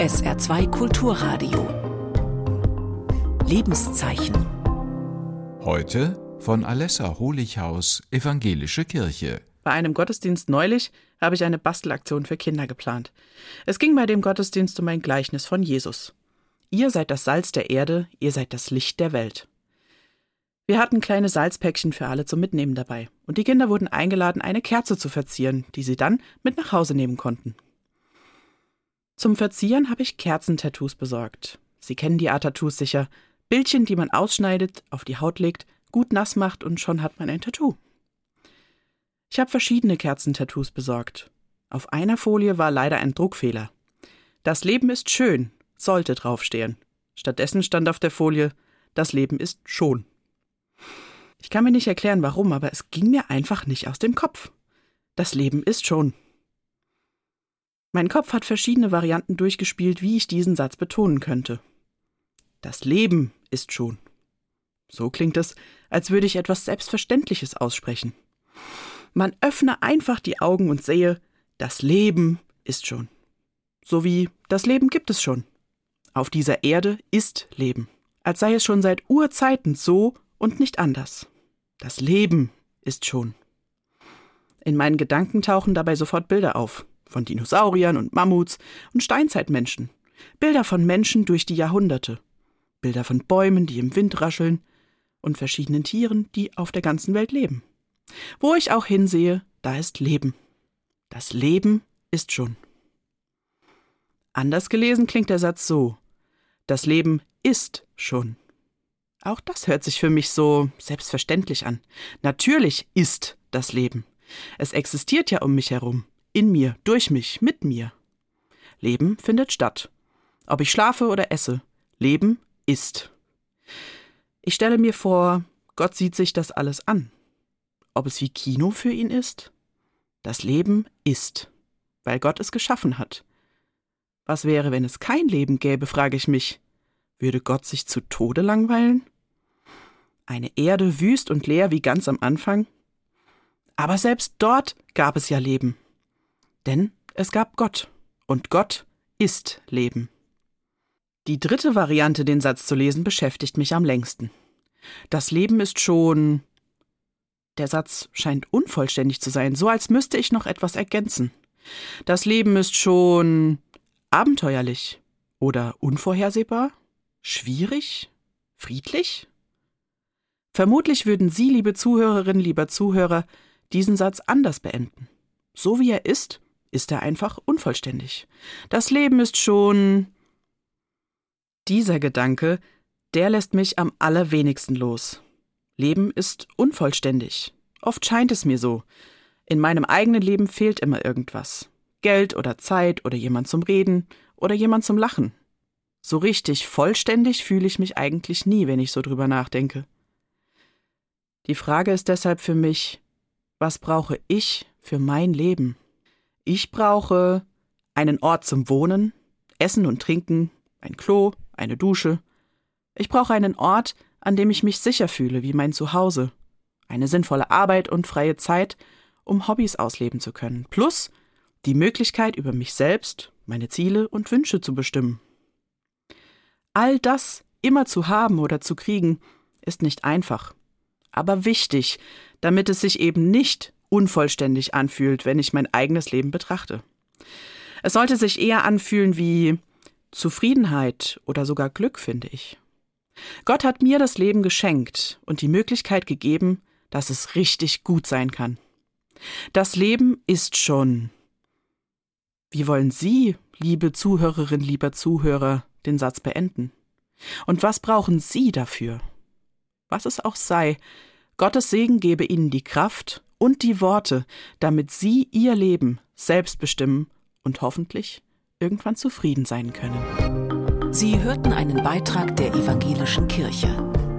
SR2 Kulturradio. Lebenszeichen. Heute von Alessa Holichhaus, Evangelische Kirche. Bei einem Gottesdienst neulich habe ich eine Bastelaktion für Kinder geplant. Es ging bei dem Gottesdienst um ein Gleichnis von Jesus. Ihr seid das Salz der Erde, ihr seid das Licht der Welt. Wir hatten kleine Salzpäckchen für alle zum Mitnehmen dabei, und die Kinder wurden eingeladen, eine Kerze zu verzieren, die sie dann mit nach Hause nehmen konnten. Zum Verzieren habe ich Kerzentattoos besorgt. Sie kennen die Art Tattoos sicher. Bildchen, die man ausschneidet, auf die Haut legt, gut nass macht und schon hat man ein Tattoo. Ich habe verschiedene Kerzentattoos besorgt. Auf einer Folie war leider ein Druckfehler. Das Leben ist schön, sollte draufstehen. Stattdessen stand auf der Folie, das Leben ist schon. Ich kann mir nicht erklären, warum, aber es ging mir einfach nicht aus dem Kopf. Das Leben ist schon. Mein Kopf hat verschiedene Varianten durchgespielt, wie ich diesen Satz betonen könnte. Das Leben ist schon. So klingt es, als würde ich etwas Selbstverständliches aussprechen. Man öffne einfach die Augen und sehe, das Leben ist schon. So wie das Leben gibt es schon. Auf dieser Erde ist Leben, als sei es schon seit Urzeiten so und nicht anders. Das Leben ist schon. In meinen Gedanken tauchen dabei sofort Bilder auf von Dinosauriern und Mammuts und Steinzeitmenschen, Bilder von Menschen durch die Jahrhunderte, Bilder von Bäumen, die im Wind rascheln, und verschiedenen Tieren, die auf der ganzen Welt leben. Wo ich auch hinsehe, da ist Leben. Das Leben ist schon. Anders gelesen klingt der Satz so Das Leben ist schon. Auch das hört sich für mich so selbstverständlich an. Natürlich ist das Leben. Es existiert ja um mich herum in mir, durch mich, mit mir. Leben findet statt. Ob ich schlafe oder esse, Leben ist. Ich stelle mir vor, Gott sieht sich das alles an. Ob es wie Kino für ihn ist? Das Leben ist, weil Gott es geschaffen hat. Was wäre, wenn es kein Leben gäbe, frage ich mich. Würde Gott sich zu Tode langweilen? Eine Erde wüst und leer wie ganz am Anfang? Aber selbst dort gab es ja Leben. Denn es gab Gott, und Gott ist Leben. Die dritte Variante, den Satz zu lesen, beschäftigt mich am längsten. Das Leben ist schon. Der Satz scheint unvollständig zu sein, so als müsste ich noch etwas ergänzen. Das Leben ist schon abenteuerlich oder unvorhersehbar, schwierig, friedlich? Vermutlich würden Sie, liebe Zuhörerinnen, lieber Zuhörer, diesen Satz anders beenden. So wie er ist, ist er einfach unvollständig. Das Leben ist schon. Dieser Gedanke, der lässt mich am allerwenigsten los. Leben ist unvollständig. Oft scheint es mir so. In meinem eigenen Leben fehlt immer irgendwas. Geld oder Zeit oder jemand zum Reden oder jemand zum Lachen. So richtig vollständig fühle ich mich eigentlich nie, wenn ich so drüber nachdenke. Die Frage ist deshalb für mich, was brauche ich für mein Leben? Ich brauche einen Ort zum Wohnen, Essen und Trinken, ein Klo, eine Dusche. Ich brauche einen Ort, an dem ich mich sicher fühle, wie mein Zuhause. Eine sinnvolle Arbeit und freie Zeit, um Hobbys ausleben zu können. Plus die Möglichkeit, über mich selbst, meine Ziele und Wünsche zu bestimmen. All das immer zu haben oder zu kriegen, ist nicht einfach, aber wichtig, damit es sich eben nicht unvollständig anfühlt, wenn ich mein eigenes Leben betrachte. Es sollte sich eher anfühlen wie Zufriedenheit oder sogar Glück, finde ich. Gott hat mir das Leben geschenkt und die Möglichkeit gegeben, dass es richtig gut sein kann. Das Leben ist schon. Wie wollen Sie, liebe Zuhörerin, lieber Zuhörer, den Satz beenden? Und was brauchen Sie dafür? Was es auch sei, Gottes Segen gebe Ihnen die Kraft und die Worte, damit Sie Ihr Leben selbst bestimmen und hoffentlich irgendwann zufrieden sein können. Sie hörten einen Beitrag der evangelischen Kirche.